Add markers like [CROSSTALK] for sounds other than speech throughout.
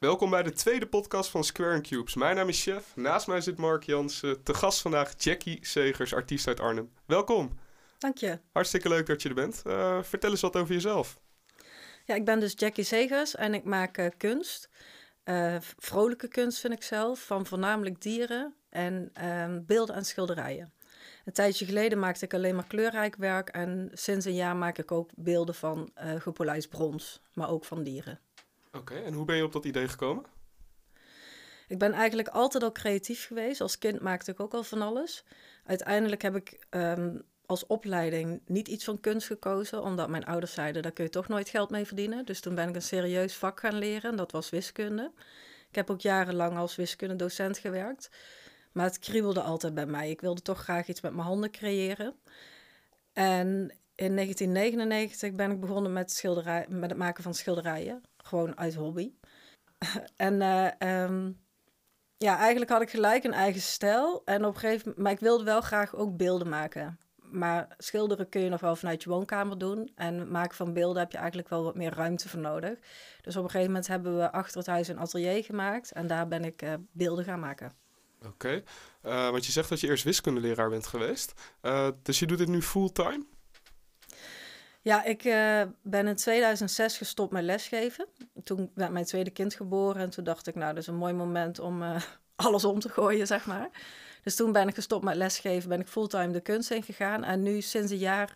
Welkom bij de tweede podcast van Square Cubes. Mijn naam is Chef, naast mij zit Mark Jansen. Te gast vandaag Jackie Segers, artiest uit Arnhem. Welkom. Dank je. Hartstikke leuk dat je er bent. Uh, vertel eens wat over jezelf. Ja, ik ben dus Jackie Segers en ik maak uh, kunst. Uh, vrolijke kunst vind ik zelf, van voornamelijk dieren en ehm, beelden en schilderijen. Een tijdje geleden maakte ik alleen maar kleurrijk werk en sinds een jaar maak ik ook beelden van gepolijst brons, maar ook van dieren. Oké, en hoe ben je op dat idee gekomen? Ik ben eigenlijk altijd al creatief geweest. Als kind maakte ik ook al van alles. Uiteindelijk heb ik um, als opleiding niet iets van kunst gekozen, omdat mijn ouders zeiden, daar kun je toch nooit geld mee verdienen. Dus toen ben ik een serieus vak gaan leren, en dat was wiskunde. Ik heb ook jarenlang als wiskundedocent gewerkt. Maar het kriebelde altijd bij mij. Ik wilde toch graag iets met mijn handen creëren. En in 1999 ben ik begonnen met, met het maken van schilderijen. Gewoon uit hobby. [LAUGHS] en uh, um, ja, eigenlijk had ik gelijk een eigen stijl. En op gegeven maar ik wilde wel graag ook beelden maken. Maar schilderen kun je nog wel vanuit je woonkamer doen. En maken van beelden heb je eigenlijk wel wat meer ruimte voor nodig. Dus op een gegeven moment hebben we achter het huis een atelier gemaakt. En daar ben ik uh, beelden gaan maken. Oké, okay. uh, want je zegt dat je eerst wiskundeleraar bent geweest. Dus je doet dit nu fulltime? Ja, ik uh, ben in 2006 gestopt met lesgeven. Toen werd mijn tweede kind geboren en toen dacht ik, nou, dat is een mooi moment om uh, [LAUGHS] alles om te gooien, zeg maar. Dus toen ben ik gestopt met lesgeven, ben ik fulltime de kunst ingegaan. En nu sinds een jaar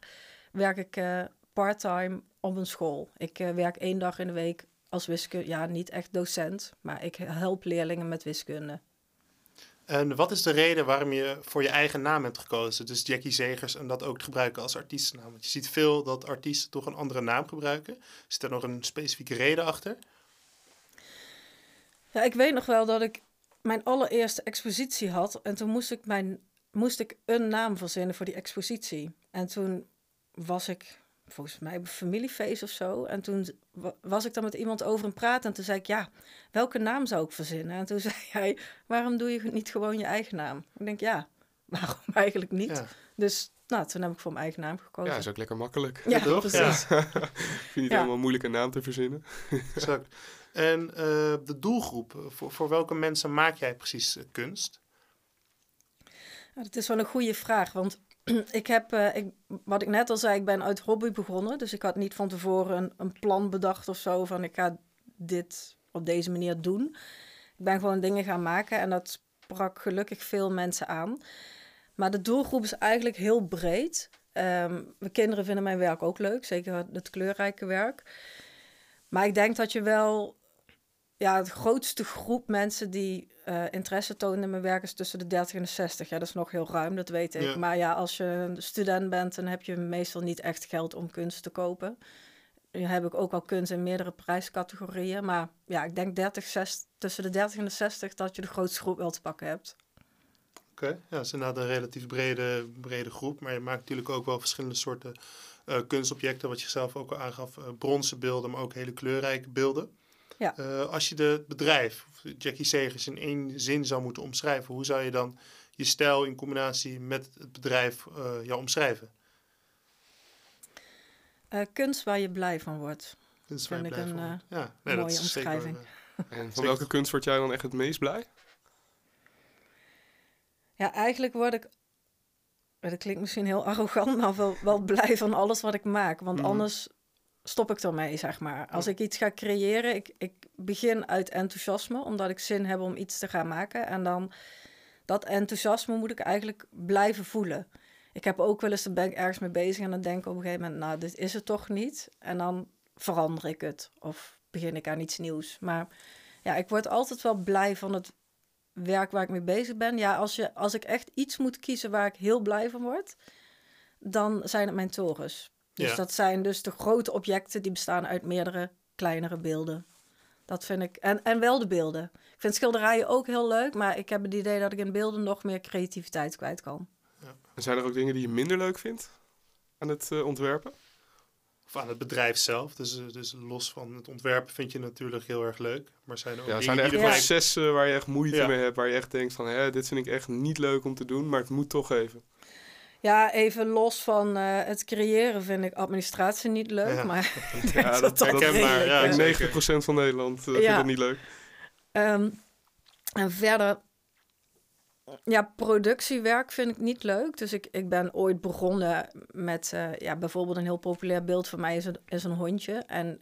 werk ik uh, parttime op een school. Ik werk één dag in de week als wiskunde, ja, niet echt docent, maar ik help leerlingen met wiskunde. En wat is de reden waarom je voor je eigen naam hebt gekozen? Dus Jackie Zegers en dat ook gebruiken als artiestennaam. Want je ziet veel dat artiesten toch een andere naam gebruiken. Zit er nog een specifieke reden achter? Ja, ik weet nog wel dat ik mijn allereerste expositie had. En toen moest ik, mijn, moest ik een naam verzinnen voor die expositie. En toen was ik volgens mij een familiefeest of zo. En toen was ik dan met iemand over een praat en toen zei ik, ja, welke naam zou ik verzinnen? En toen [LAUGHS] zei hij, waarom doe je niet gewoon je eigen naam? Ik denk, ja, [LAUGHS] waarom eigenlijk niet? Dus nou, toen heb ik voor mijn eigen naam gekozen. Ja, is ook lekker makkelijk. Ja, toch? precies. Ja. [LAUGHS] Vind je niet ja. helemaal moeilijk een naam te verzinnen? exact. En uh, de doelgroep, voor, voor welke mensen maak jij precies uh, kunst? Ja, dat is wel een goede vraag, want [CLEARS THROAT] ik heb, uh, ik, wat ik net al zei, ik ben uit hobby begonnen. Dus ik had niet van tevoren een, een, plan bedacht of zo van ik ga dit op deze manier doen. Ik ben gewoon dingen gaan maken en dat sprak gelukkig veel mensen aan. Maar de doelgroep is eigenlijk heel breed. Um, mijn kinderen vinden mijn werk ook leuk, zeker het kleurrijke werk. Maar ik denk dat je wel ja, de grootste groep mensen die uh, interesse tonen in mijn werk is tussen de 30 en de 60. Ja, dat is nog heel ruim, dat weet ik. Ja. Maar ja, als je een student bent, dan heb je meestal niet echt geld om kunst te kopen. Nu heb ik ook al kunst in meerdere prijscategorieën. Maar ja, ik denk 30, 60, tussen de 30 en de 60 dat je de grootste groep wel te pakken hebt. Oké, okay. ja, dat is inderdaad een relatief brede, brede groep. Maar je maakt natuurlijk ook wel verschillende soorten uh, kunstobjecten, wat je zelf ook al aangaf. Uh, bronzen beelden, maar ook hele kleurrijke beelden. Ja. Uh, als je de bedrijf, Jackie Segers, in één zin zou moeten omschrijven, hoe zou je dan je stijl in combinatie met het bedrijf uh, ja, omschrijven? Uh, kunst waar je blij van wordt. Kunst waar je Vind blij ik een van ja, nee, mooie dat is omschrijving. Zeker, [LAUGHS] en van welke kunst word jij dan echt het meest blij? Ja, eigenlijk word ik, dat klinkt misschien heel arrogant, maar wel, wel blij van alles wat ik maak. Want mm. anders stop ik ermee, zeg maar. Als ik iets ga creëren, ik, ik begin uit enthousiasme, omdat ik zin heb om iets te gaan maken. En dan dat enthousiasme moet ik eigenlijk blijven voelen. Ik heb ook wel eens, dan ben ik ergens mee bezig en dan denk ik op een gegeven moment, nou, dit is het toch niet. En dan verander ik het of begin ik aan iets nieuws. Maar ja, ik word altijd wel blij van het werk waar ik mee bezig ben. Ja, als, je, als ik echt iets moet kiezen waar ik heel blij van word, dan zijn het mijn torens. Dus Ja. dat zijn dus de grote objecten die bestaan uit meerdere kleinere beelden. Dat vind ik. En, en wel de beelden. Ik vind schilderijen ook heel leuk, maar ik heb het idee dat ik in beelden nog meer creativiteit kwijt kan. En zijn er ook dingen die je minder leuk vindt aan het uh, ontwerpen? Of aan het bedrijf zelf. Dus, uh, dus los van het ontwerpen vind je natuurlijk heel erg leuk. Maar zijn er ook Ja, zijn er echt processen waar je echt moeite Ja. mee hebt, waar je echt denkt van, hè, dit vind ik echt niet leuk om te doen, maar het moet toch even. Ja, even los van eh, het creëren vind ik administratie niet leuk, Ja. maar [LAUGHS] [LAUGHS] Ja, dat dat dat herkenbaar, ja, eh, Ik zeker. denk 90% van Nederland eh, vindt Ja. het niet leuk. Ehm, en verder, ja, productiewerk vind ik niet leuk. Dus ik, ik ben ooit begonnen met, eh, ja, bijvoorbeeld een heel populair beeld van mij is een, is een hondje. En,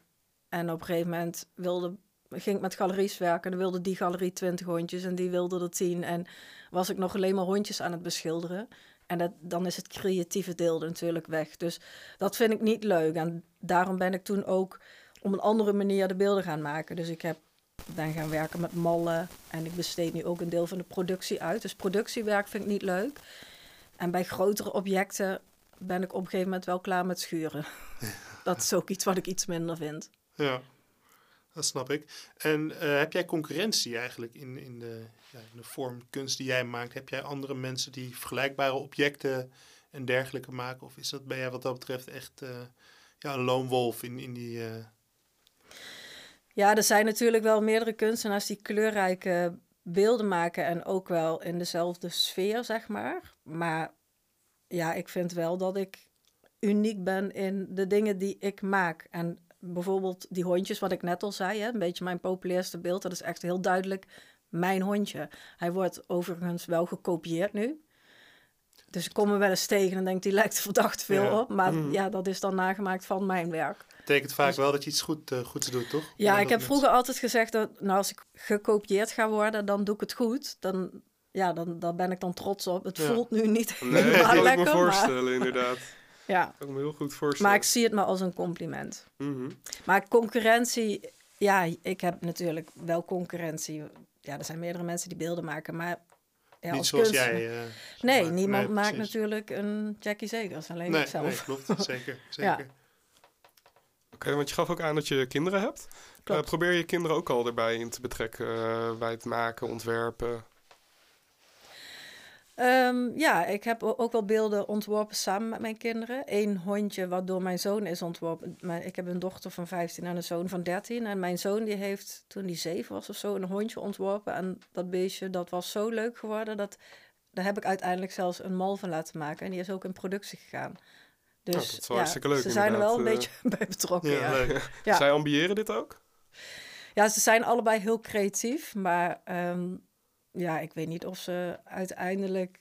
en op een gegeven moment wilde, ging ik met galeries werken. Dan wilde die galerie 20 hondjes en die wilde er 10. En was ik nog alleen maar hondjes aan het beschilderen. En dat, dan is het creatieve deel natuurlijk weg. Dus dat vind ik niet leuk. En daarom ben ik toen ook op een andere manier de beelden gaan maken. Dus ik heb, ben gaan werken met mallen. En ik besteed nu ook een deel van de productie uit. Dus productiewerk vind ik niet leuk. En bij grotere objecten ben ik op een gegeven moment wel klaar met schuren. [LAUGHS] dat is ook iets wat ik iets minder vind. Ja, dat snap ik. En eh, heb jij concurrentie eigenlijk in, in, de, ja, in de vorm kunst die jij maakt? Heb jij andere mensen die vergelijkbare objecten en dergelijke maken? Of is dat, ben jij wat dat betreft echt uh, ja, een loonwolf in, in die... Uh... Ja, er zijn natuurlijk wel meerdere kunstenaars die kleurrijke beelden maken en ook wel in dezelfde sfeer, zeg maar. Maar ja, ik vind wel dat ik uniek ben in de dingen die ik maak. En bijvoorbeeld die hondjes, wat ik net al zei, hè, een beetje mijn populairste beeld, dat is echt heel duidelijk mijn hondje. Hij wordt overigens wel gekopieerd nu. Dus ik kom er wel eens tegen en denk, die lijkt er verdacht veel op. Maar mm. ja, dat is dan nagemaakt van mijn werk. Betekent vaak dus- wel dat je iets goed, uh, goeds doet, toch? Ja, ik heb vroeger altijd gezegd dat nou, als ik gekopieerd ga worden, dan doe ik het goed. Dan, ja, dan, daar ben ik dan trots op. Het voelt nu niet nee, [LAUGHS] helemaal lekker. Dat kan ik me voorstellen, inderdaad. Ja. kan ik me heel goed voorstellen. Maar ik zie het maar als een compliment. Mhm. Maar concurrentie, ja, ik heb natuurlijk wel concurrentie. Ja, er zijn meerdere mensen die beelden maken, maar... Ja, Niet als zoals kunst... jij. Uh, nee, niemand maakt natuurlijk een Jackie Zegers, alleen nee, ik zelf. Nee, klopt. Zeker, [LAUGHS] zeker. Ja. Oké, want je gaf ook aan dat je kinderen hebt. Uh, probeer je kinderen ook al erbij in te betrekken uh, bij het maken, ontwerpen? Um, ja, ik heb ook wel beelden ontworpen samen met mijn kinderen. Eén hondje wat door mijn zoon is ontworpen. Maar ik heb een dochter van 15 en een zoon van 13. En mijn zoon die heeft toen hij zeven was of zo een hondje ontworpen. En dat beestje dat was zo leuk geworden dat daar heb ik uiteindelijk zelfs een mal van laten maken. En die is ook in productie gegaan. Dus ja, ja, leuk, ze zijn er wel een uh, beetje [LAUGHS] bij betrokken. Ja, ja. ja. Zij ambiëren dit ook? Ja, ze zijn allebei heel creatief, maar um, ja, ik weet niet of ze uiteindelijk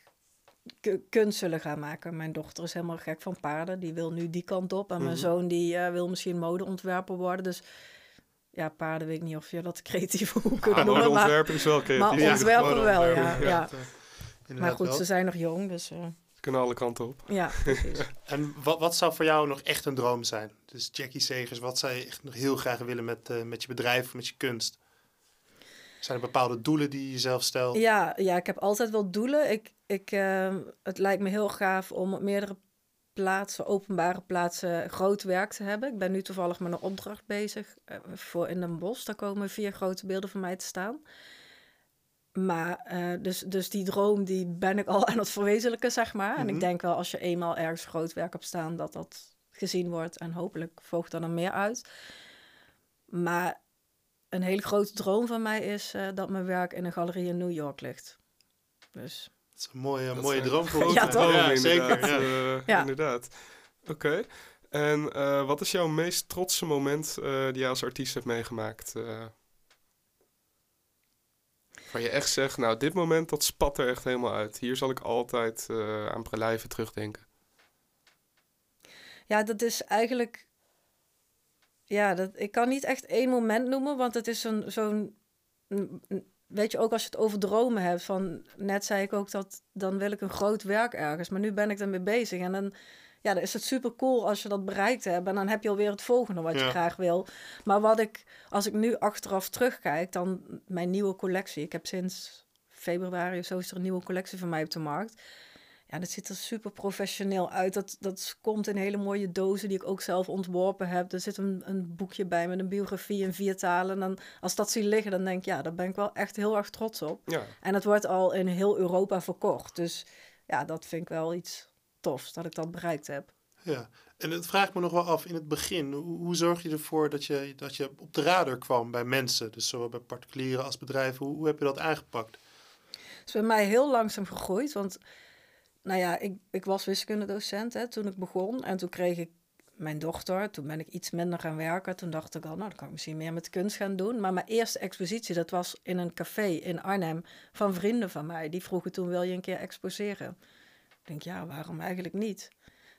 kunst zullen gaan maken. Mijn dochter is helemaal gek van paarden. Die wil nu die kant op. En mijn Mhm. zoon die uh, wil misschien modeontwerper worden. Dus ja, paarden weet ik niet of je dat creatief [LAUGHS] hoe kunt Ah, noemen. Maar, ontwerpen is wel creatief. maar Ja, ontwerpen wel, ja. Maar goed, wel. ze zijn nog jong, dus uh, Ze kunnen alle kanten op. ja, [LAUGHS] precies. En wat, wat zou voor jou nog echt een droom zijn? Dus Jackie Segers, wat zou je echt nog heel graag willen met, uh, met je bedrijf met je kunst? Zijn er bepaalde doelen die je jezelf stelt? Ja, ja, ik heb altijd wel doelen. Ik, ik, uh, het lijkt me heel gaaf om op meerdere plaatsen, openbare plaatsen, groot werk te hebben. Ik ben nu toevallig met een opdracht bezig uh, voor in Den Bosch. Daar komen vier grote beelden van mij te staan. Maar uh, dus, dus die droom die ben ik al [LAUGHS] aan het verwezenlijken, zeg maar. En Mhm. ik denk wel als je eenmaal ergens groot werk hebt staan, dat dat gezien wordt. En hopelijk volgt er dan meer uit. Maar een hele grote droom van mij is uh, dat mijn werk in een galerie in New York ligt. Dus. Dat is een mooie, Dat mooie droom voor [LAUGHS] Ja, ons. toch? Ja, inderdaad. zeker. Ja. Eh, Ja. Inderdaad. Oké. En uh, wat is jouw meest trotse moment uh, die jij als artiest hebt meegemaakt? Uh, waar je echt zegt, nou, dit moment, dat spat er echt helemaal uit. Hier zal ik altijd uh, aan Prelijven terugdenken. Ja, dat is eigenlijk... Ja, dat, ik kan niet echt één moment noemen, want het is zo'n... zo'n weet je, ook als je het over dromen hebt, van net zei ik ook dat dan wil ik een groot werk ergens, maar nu ben ik ermee bezig en dan, ja, dan is het super cool als je dat bereikt hebt en dan heb je alweer het volgende wat je Ja. graag wil. Maar wat ik, als ik nu achteraf terugkijk, dan mijn nieuwe collectie, ik heb sinds februari of zo is er een nieuwe collectie van mij op de markt. Ja, dat ziet er super professioneel uit. Dat, dat komt in hele mooie dozen die ik ook zelf ontworpen heb. Er zit een, een boekje bij met een biografie in vier talen. En dan, als dat zie liggen, dan denk ik, ja, daar ben ik wel echt heel erg trots op. Ja, En het wordt al in heel Europa verkocht. Dus ja, dat vind ik wel iets tofs, dat ik dat bereikt heb. Ja, en het vraagt me nog wel af in het begin. Hoe, hoe zorg je ervoor dat je, dat je op de radar kwam bij mensen? Dus zowel bij particulieren als bedrijven. Hoe, hoe heb je dat aangepakt? Het is bij mij heel langzaam gegroeid, want nou ja, ik, ik was wiskundedocent hè, toen ik begon. En toen kreeg ik mijn dochter, toen ben ik iets minder gaan werken. Toen dacht ik al, nou, dan kan ik misschien meer met kunst gaan doen. Maar mijn eerste expositie, dat was in een café in Arnhem van vrienden van mij. Die vroegen toen, wil je een keer exposeren? Ik denk, ja, waarom eigenlijk niet?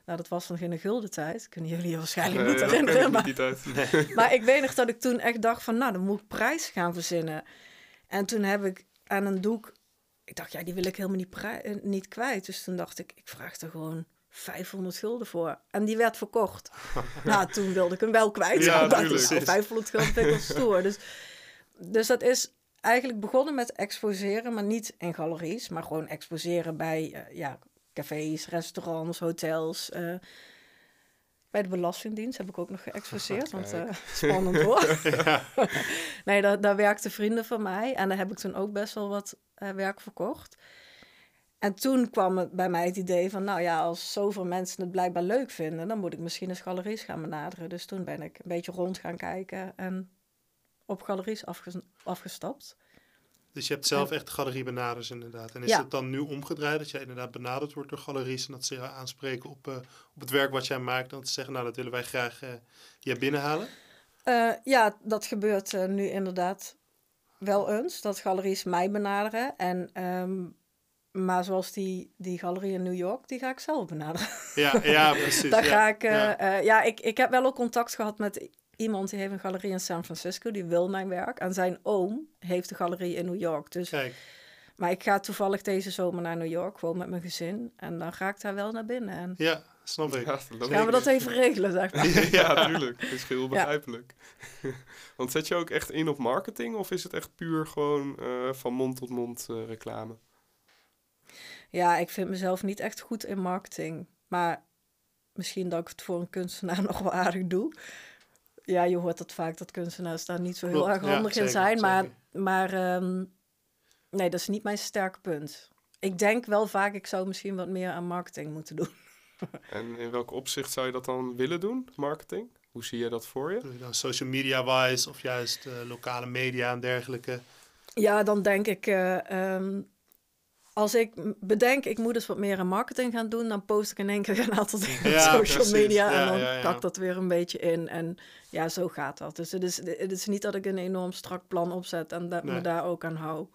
Nou, dat was nog in de gulden tijd. Kunnen jullie je waarschijnlijk niet herinneren. Maar, niet [LAUGHS] maar ik weet nog dat ik toen echt dacht van, nou, dan moet ik prijs gaan verzinnen. En toen heb ik aan een doek... Ik dacht, ja, die wil ik helemaal niet, pri- eh, niet kwijt. Dus toen dacht ik, ik vraag er gewoon 500 gulden voor. En die werd verkocht. [LAUGHS] nou, toen wilde ik hem wel kwijt. Ja, want dat is al 500 gulden vind ik wel stoer. Dus, dus dat is eigenlijk begonnen met exposeren, maar niet in galeries. Maar gewoon exposeren bij eh, ja, cafés, restaurants, hotels... eh, bij de Belastingdienst heb ik ook nog geëxposeerd, want Kijk. eh, spannend hoor. [LAUGHS] [LAUGHS] nee, daar, daar werkten vrienden van mij en daar heb ik toen ook best wel wat eh, werk verkocht. En toen kwam het bij mij het idee van, nou ja, als zoveel mensen het blijkbaar leuk vinden, dan moet ik misschien eens galeries gaan benaderen. Dus toen ben ik een beetje rond gaan kijken en op galeries afges- afgestapt. Dus je hebt zelf echt galeriebenaders inderdaad. En is Ja. het dan nu omgedraaid dat jij inderdaad benaderd wordt door galeries en dat ze jou aanspreken op, eh, op het werk wat jij maakt en dat ze zeggen, nou dat willen wij graag eh hier binnenhalen? Eh, ja, dat gebeurt eh, nu inderdaad wel eens, dat galeries mij benaderen. En, ehm, maar zoals die, die galerie in New York, die ga ik zelf benaderen. Ja, ja [LAUGHS] precies. Daar ja, ga ik, eh, ja. ik, ik heb wel ook contact gehad met iemand die heeft een galerie in San Francisco, die wil mijn werk. En zijn oom heeft een galerie in New York. Dus, Kijk, maar ik ga toevallig deze zomer naar New York, gewoon met mijn gezin. En dan ga ik daar wel naar binnen. En ja, snap ik. Ja, dat gaan we dat even regelen, zeg maar. [LAUGHS] ja, tuurlijk. Dat is heel begrijpelijk. [LAUGHS] Want zet je ook echt in op marketing of is het echt puur gewoon eh, van mond tot mond eh, reclame? Ja, ik vind mezelf niet echt goed in marketing. Maar misschien dat ik het voor een kunstenaar [LAUGHS] nog wel aardig doe. Ja, je hoort dat vaak dat kunstenaars daar niet zo heel Klopt, erg ja, handig in zijn. Maar, zeker. maar ehm, nee, dat is niet mijn sterke punt. Ik denk wel vaak, ik zou misschien wat meer aan marketing moeten doen. [LAUGHS] En in welk opzicht zou je dat dan willen doen, marketing? Hoe zie je dat voor je? Doe je dan social media wise of juist eh, lokale media en dergelijke? Ja, dan denk ik, eh, ehm, als ik bedenk, ik moet eens wat meer aan marketing gaan doen, dan post ik in één keer een aantal dingen op social precies. media Ja, en dan ja, dat weer een beetje in. En ja, zo gaat dat. Dus het is, het is niet dat ik een enorm strak plan opzet en dat me daar ook aan hou.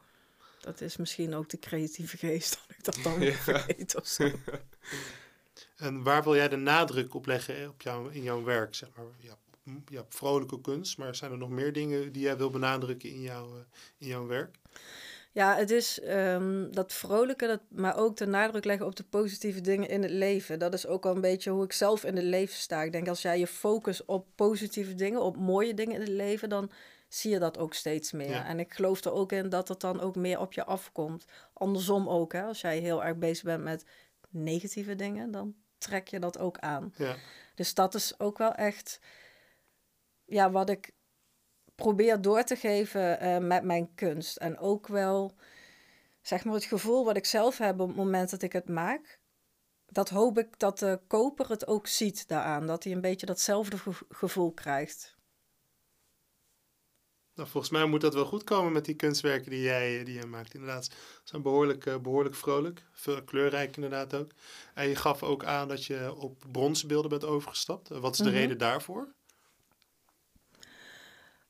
Dat is misschien ook de creatieve geest, [LAUGHS] dat ik dat dan Ja. vergeet of zo. [LAUGHS] En waar wil jij de nadruk op leggen op jou, in jouw werk? Zeg maar, ja, m- ja, vrolijke kunst, maar zijn er nog meer dingen die jij wil benadrukken in, jouw eh, in jouw werk? Ja, het is ehm, dat vrolijke, dat, maar ook de nadruk leggen op de positieve dingen in het leven. Dat is ook al een beetje hoe ik zelf in het leven sta. Ik denk als jij je focust op positieve dingen, op mooie dingen in het leven, dan zie je dat ook steeds meer. Ja. En ik geloof er ook in dat het dan ook meer op je afkomt. Andersom ook, hè. Als jij heel erg bezig bent met negatieve dingen, dan trek je dat ook aan. Ja, Dus dat is ook wel echt ja, wat ik probeer door te geven eh, met mijn kunst. En ook wel, zeg maar, het gevoel wat ik zelf heb op het moment dat ik het maak. Dat hoop ik dat de koper het ook ziet daaraan. Dat hij een beetje datzelfde ge- gevoel krijgt. Nou, volgens mij moet dat wel goed komen met die kunstwerken die jij, die jij maakt. Inderdaad, ze zijn behoorlijk, eh, behoorlijk vrolijk, veel kleurrijk inderdaad ook. En je gaf ook aan dat je op bronzen beelden bent overgestapt. Eh, Wat is de Mhm. reden daarvoor?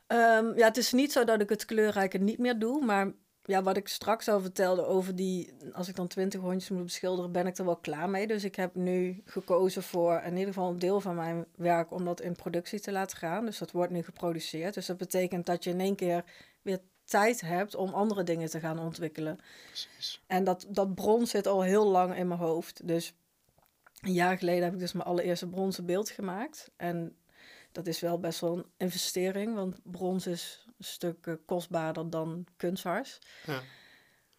Ehm, ja, het is niet zo dat ik het kleurrijke niet meer doe, maar ja, wat ik straks al vertelde over die, als ik dan twintig hondjes moet beschilderen, ben ik er wel klaar mee. Dus ik heb nu gekozen voor in ieder geval een deel van mijn werk om dat in productie te laten gaan. Dus dat wordt nu geproduceerd. Dus dat betekent dat je in één keer weer tijd hebt om andere dingen te gaan ontwikkelen. Precies. En dat, dat brons zit al heel lang in mijn hoofd. Dus een jaar geleden heb ik dus mijn allereerste bronzen beeld gemaakt. En dat is wel best wel een investering, want brons is stuk eh, kostbaarder dan kunsthars. Ja.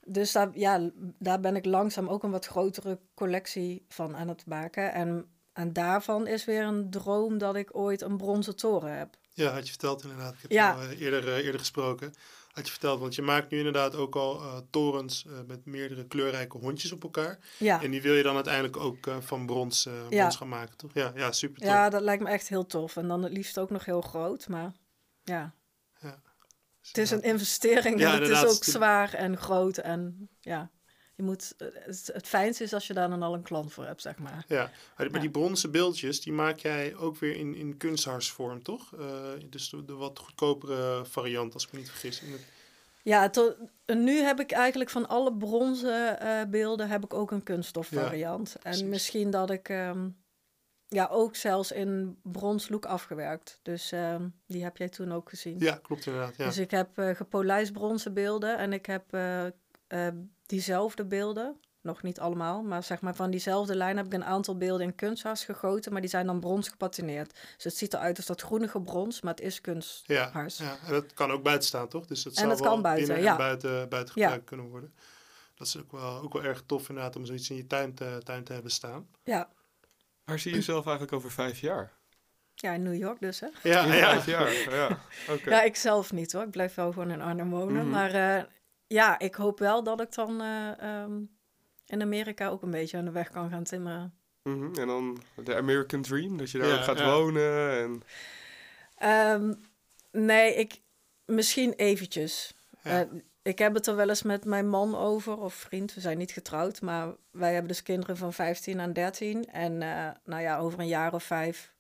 Dus daar, ja, daar ben ik langzaam ook een wat grotere collectie van aan het maken. En, en daarvan is weer een droom dat ik ooit een bronzen toren heb. Ja, had je verteld inderdaad. Ik heb Ja. al eh, eerder, eh, eerder gesproken. Had je verteld, want je maakt nu inderdaad ook al torens met meerdere kleurrijke hondjes op elkaar. Ja, En die wil je dan uiteindelijk ook van brons, Ja. brons gaan maken, toch? Ja, ja super tof. ja, dat lijkt me echt heel tof. En dan het liefst ook nog heel groot, maar ja. Het is een investering Ja, en het is ook zwaar en groot en ja, Je moet, het, het fijnste is als je daar dan al een klant voor hebt, zeg maar. Ja, maar die- Ja. die bronzen beeldjes, die maak jij ook weer in, in kunstharsvorm, toch? Eh, dus de, de wat goedkopere variant, als ik me niet vergis. In het- Ja, tot, nu heb ik eigenlijk van alle bronzen eh, beelden heb ik ook een kunststofvariant. en misschien dat ik ehm, ja, ook zelfs in bronslook afgewerkt. Dus ehm, die heb jij toen ook gezien. Ja, klopt inderdaad. Ja. Dus ik heb eh gepolijst bronzen beelden en ik heb eh, eh, diezelfde beelden. Nog niet allemaal, maar zeg maar van diezelfde lijn heb ik een aantal beelden in kunsthars gegoten, maar die zijn dan brons gepatineerd. Dus het ziet eruit als dat groenige brons, maar het is kunsthars. Ja, ja, en dat kan ook buiten staan, toch? Dus dat En dat wel kan buiten, binnen ja. en buiten, buiten Ja. gebruikt kunnen worden. Dat is ook wel, ook wel erg tof inderdaad om zoiets in je tuin te, tuin te hebben staan. Ja. Waar zie je jezelf eigenlijk over vijf jaar? ja, in New York dus hè. Ja, ja. vijf jaar, ja. Oké. Ja, ik zelf niet hoor. Ik blijf wel gewoon in Arnhem wonen. Mhm. Maar eh, ja, ik hoop wel dat ik dan eh, ehm, in Amerika ook een beetje aan de weg kan gaan timmeren. Mhm, En dan de American Dream, dat je daar Ja, ook gaat ja. wonen. En... Ehm, nee, ik, misschien eventjes. Ja. Eh, ik heb het er wel eens met mijn man over, of vriend. We zijn niet getrouwd, maar wij hebben dus kinderen van 15 en 13. En eh, nou ja, over een jaar of vijf,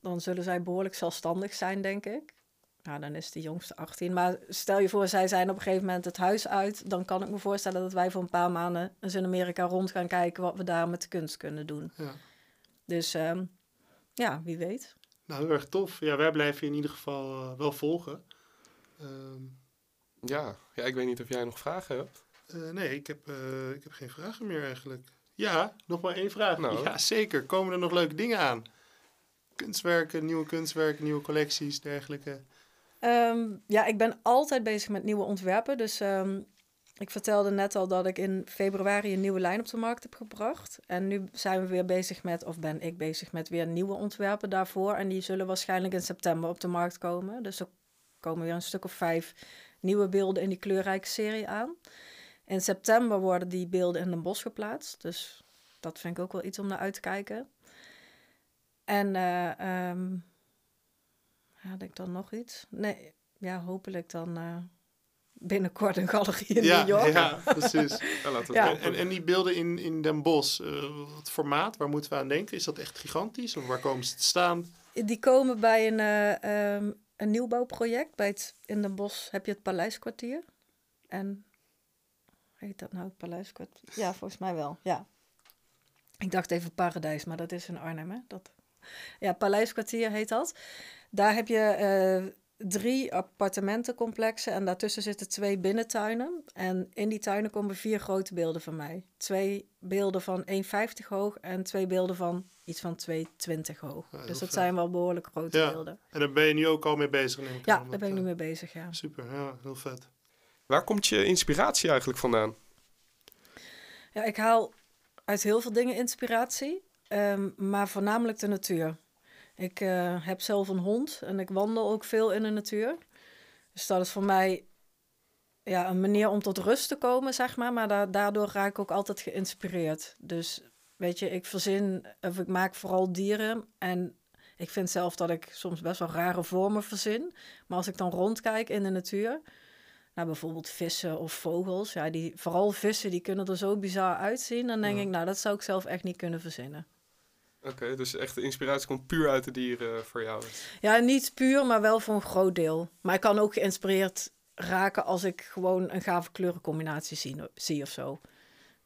dan zullen zij behoorlijk zelfstandig zijn, denk ik. Nou, dan is de jongste 18. Maar stel je voor, zij zijn op een gegeven moment het huis uit. Dan kan ik me voorstellen dat wij voor een paar maanden eens in Amerika rond gaan kijken wat we daar met de kunst kunnen doen. Ja. Dus ehm, ja, wie weet. Nou, heel erg tof. Ja, wij blijven je in ieder geval eh, wel volgen. Ehm, Ja. ja, ik weet niet of jij nog vragen hebt. eh, nee, ik heb, eh, ik heb geen vragen meer eigenlijk. Ja, nog maar één vraag. Nou. Ja, zeker. Komen er nog leuke dingen aan? Kunstwerken, nieuwe kunstwerken, nieuwe collecties, dergelijke. Ehm, ja, ik ben altijd bezig met nieuwe ontwerpen. Dus ehm, ik vertelde net al dat ik in februari een nieuwe lijn op de markt heb gebracht. En nu zijn we weer bezig met, of ben ik bezig met weer nieuwe ontwerpen daarvoor. En die zullen waarschijnlijk in september op de markt komen. Dus er komen weer een stuk of vijf nieuwe beelden in die kleurrijke serie aan. In september worden die beelden in een bos geplaatst. Dus dat vind ik ook wel iets om naar uit te kijken. En ehm, had ik dan nog iets? Nee, ja, hopelijk dan eh, binnenkort een galerie in ja, New York. ja, precies. Ja, En, en, die beelden in, in Den Bosch, eh, wat formaat, waar moeten we aan denken? Is dat echt gigantisch? Of waar komen ze te staan? Die komen bij een, eh, ehm, een nieuwbouwproject. Bij het, in Den Bosch heb je het Paleiskwartier. En heet dat nou het Paleiskwartier? Ja, volgens mij wel, ja. Ik dacht even Paradijs, maar dat is in Arnhem, hè? Dat... Ja, Paleiskwartier heet dat. Daar heb je eh, drie appartementencomplexen en daartussen zitten twee binnentuinen. En in die tuinen komen vier grote beelden van mij. Twee beelden van 1,50 hoog en twee beelden van iets van 2,20 hoog. Ja, dus dat vet. zijn wel behoorlijk grote Ja. beelden. En daar ben je nu ook al mee bezig, neem ik Ja, aan, daar ben ik nu eh, mee bezig, ja. Super, ja, heel vet. Waar komt je inspiratie eigenlijk vandaan? Ja, ik haal uit heel veel dingen inspiratie, ehm, maar voornamelijk de natuur. Ik eh, heb zelf een hond en ik wandel ook veel in de natuur. Dus dat is voor mij ja, een manier om tot rust te komen, zeg maar. Maar da- daardoor raak ik ook altijd geïnspireerd. Dus weet je, ik verzin, of ik maak vooral dieren. En ik vind zelf dat ik soms best wel rare vormen verzin. Maar als ik dan rondkijk in de natuur, nou, bijvoorbeeld vissen of vogels. Ja, die, vooral vissen, die kunnen er zo bizar uitzien. Dan denk Ja. ik, nou, dat zou ik zelf echt niet kunnen verzinnen. Oké, dus echt de inspiratie komt puur uit de dieren voor jou. Ja, niet puur, maar wel voor een groot deel. Maar ik kan ook geïnspireerd raken als ik gewoon een gave kleurencombinatie zie, zie of zo.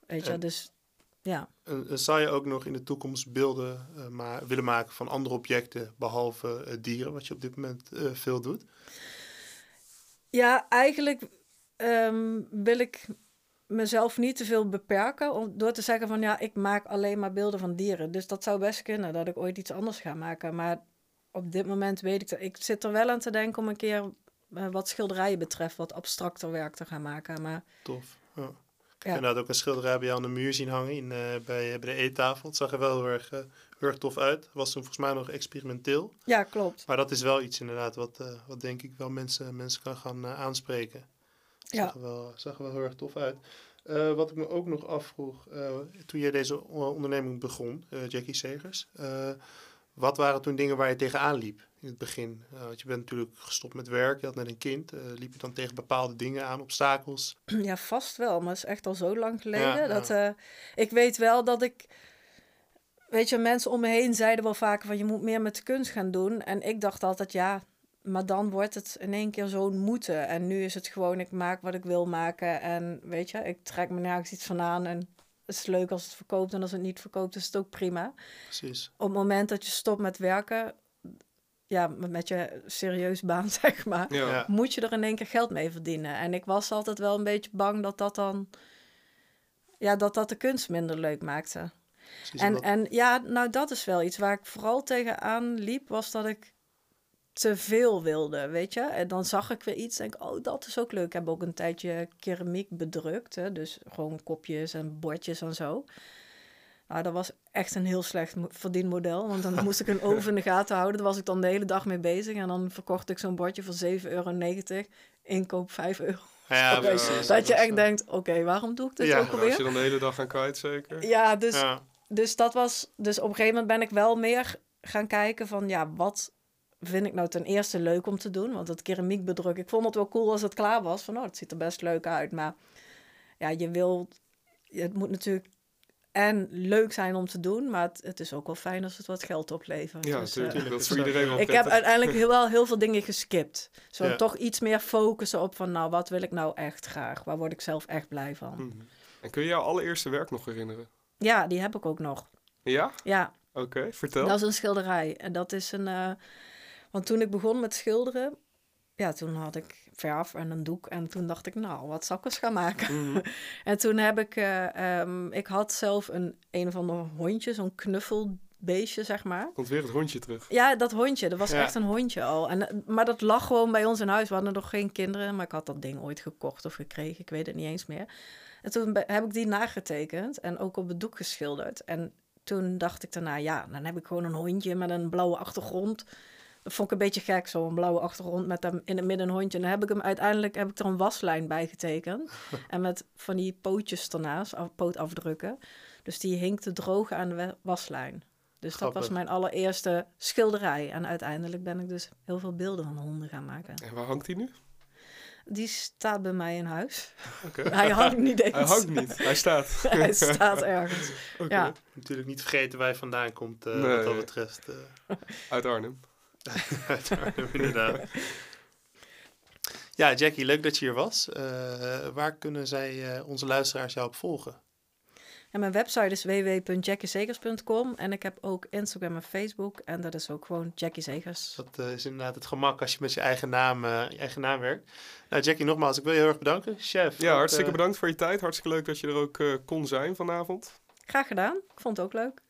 Weet je, En- dus ja. En, en zou je ook nog in de toekomst beelden eh, ma- willen maken van andere objecten, behalve eh, dieren, wat je op dit moment eh, veel doet? Ja, eigenlijk ehm, wil ik mezelf niet te veel beperken om, door te zeggen van ja, ik maak alleen maar beelden van dieren. Dus dat zou best kunnen dat ik ooit iets anders ga maken. Maar op dit moment weet ik dat. Ik zit er wel aan te denken om een keer eh, wat schilderijen betreft, wat abstracter werk te gaan maken. Maar Tof. Ja. Ik heb inderdaad ook een schilderij bij jou aan de muur zien hangen in, eh, bij, bij de eettafel. Het zag er wel heel erg, eh, heel erg tof uit. Was toen volgens mij nog experimenteel. ja, klopt. Maar dat is wel iets inderdaad wat, eh, wat denk ik wel mensen, mensen kan gaan eh, aanspreken. Ja. zag, er wel, zag er wel heel erg tof uit. Eh, wat ik me ook nog afvroeg, eh, toen jij deze onderneming begon, eh, Jackie Segers. wat waren toen dingen waar je tegenaan liep? in het begin? Want je bent natuurlijk gestopt met werk, je had net een kind. Liep je dan tegen bepaalde dingen aan, obstakels? Ja, vast wel, maar het is echt al zo lang geleden. dat, ik weet wel dat ik... Weet je, mensen om me heen zeiden wel vaker van je moet meer met de kunst gaan doen. En ik dacht altijd, ja, maar dan wordt het in één keer zo'n moeten. En nu is het gewoon, ik maak wat ik wil maken. En weet je, ik trek me nergens iets van aan. En het is leuk als het verkoopt. En als het niet verkoopt, is het ook prima. Precies. Op het moment dat je stopt met werken, ja, met je serieus baan, [LAUGHS] zeg maar, Ja. moet je er in één keer geld mee verdienen. En ik was altijd wel een beetje bang dat dat dan, ja, dat dat de kunst minder leuk maakte. Precies, En, en ja, nou dat is wel iets waar ik vooral tegenaan liep, was dat ik te veel wilde, weet je. En dan zag ik weer iets en denk, oh, dat is ook leuk. Ik heb ook een tijdje keramiek bedrukt, hè? dus gewoon kopjes en bordjes en zo. Nou, dat was echt een heel slecht mo- verdienmodel, want dan moest ik een [LAUGHS] oven in de gaten houden. Daar was ik dan de hele dag mee bezig en dan verkocht ik zo'n bordje voor 7,90 euro. Inkoop 5 euro. ja, [LAUGHS] dat je echt eh, denkt, oké, waarom doe ik dit Ja, ook Ja, alweer? als je dan de hele dag aan kwijt, zeker. Ja, dus Ja, dus dat was. Dus op een gegeven moment ben ik wel meer gaan kijken van ja, wat vind ik nou ten eerste leuk om te doen? Want het keramiekbedruk, ik vond het wel cool als het klaar was. Van oh, het ziet er best leuk uit. Maar ja, je wil. Het moet natuurlijk en leuk zijn om te doen, maar het, het is ook wel fijn als het wat geld oplevert. Ja, Dus, eh, natuurlijk. Dat is voor dat is iedereen wel ik heb uiteindelijk heel, wel heel veel dingen geskipt. Zo Ja. toch iets meer focussen op van, nou, wat wil ik nou echt graag? Waar word ik zelf echt blij van? Mhm. En kun je jouw allereerste werk nog herinneren? Ja, die heb ik ook nog. Ja? Ja, Oké, vertel. Dat is een schilderij. En dat is een. eh, want toen ik begon met schilderen, ja, toen had ik verf en een doek. En toen dacht ik, nou, wat zal ik eens gaan maken? Mhm. [LAUGHS] En toen heb ik. eh, ehm, ik had zelf een een of ander hondje, zo'n knuffelbeestje, zeg maar. Komt weer het hondje terug. Ja, dat hondje, dat was Ja. echt een hondje al. En, eh, maar dat lag gewoon bij ons in huis. We hadden nog geen kinderen, maar ik had dat ding ooit gekocht of gekregen. Ik weet het niet eens meer. En toen heb ik die nagetekend en ook op het doek geschilderd. En toen dacht ik daarna, ja, dan heb ik gewoon een hondje met een blauwe achtergrond. Dat vond ik een beetje gek, zo'n blauwe achtergrond met hem in het midden een hondje. En dan heb ik hem uiteindelijk heb ik er een waslijn bij getekend. [LAUGHS] en met van die pootjes ernaast, af, pootafdrukken. Dus die hing te drogen aan de waslijn. Dus dat was mijn allereerste schilderij. En uiteindelijk ben ik dus heel veel beelden van honden gaan maken. En waar hangt hij nu? Die staat bij mij in huis. Oké. [LAUGHS] Hij hangt niet [LAUGHS] eens. Hij hangt niet, hij staat. Hij staat ergens. Oké. Ja. natuurlijk niet vergeten waar je vandaan komt, eh, Nee. wat dat betreft. eh. Uit Arnhem. [LAUGHS] Inderdaad. Ja, Jackie, leuk dat je hier was. Eh, waar kunnen zij, eh, onze luisteraars jou op volgen? En mijn website is www.jackiezegers.com. En ik heb ook Instagram en Facebook. En dat is ook gewoon Jackie Zegers. Dat eh, is inderdaad het gemak als je met je eigen naam, eh, je eigen naam werkt. Nou, Jackie, nogmaals, ik wil je heel erg bedanken. Chef. Ja, hartstikke bedankt voor je tijd. Hartstikke leuk dat je er ook eh, kon zijn vanavond. Graag gedaan. Ik vond het ook leuk.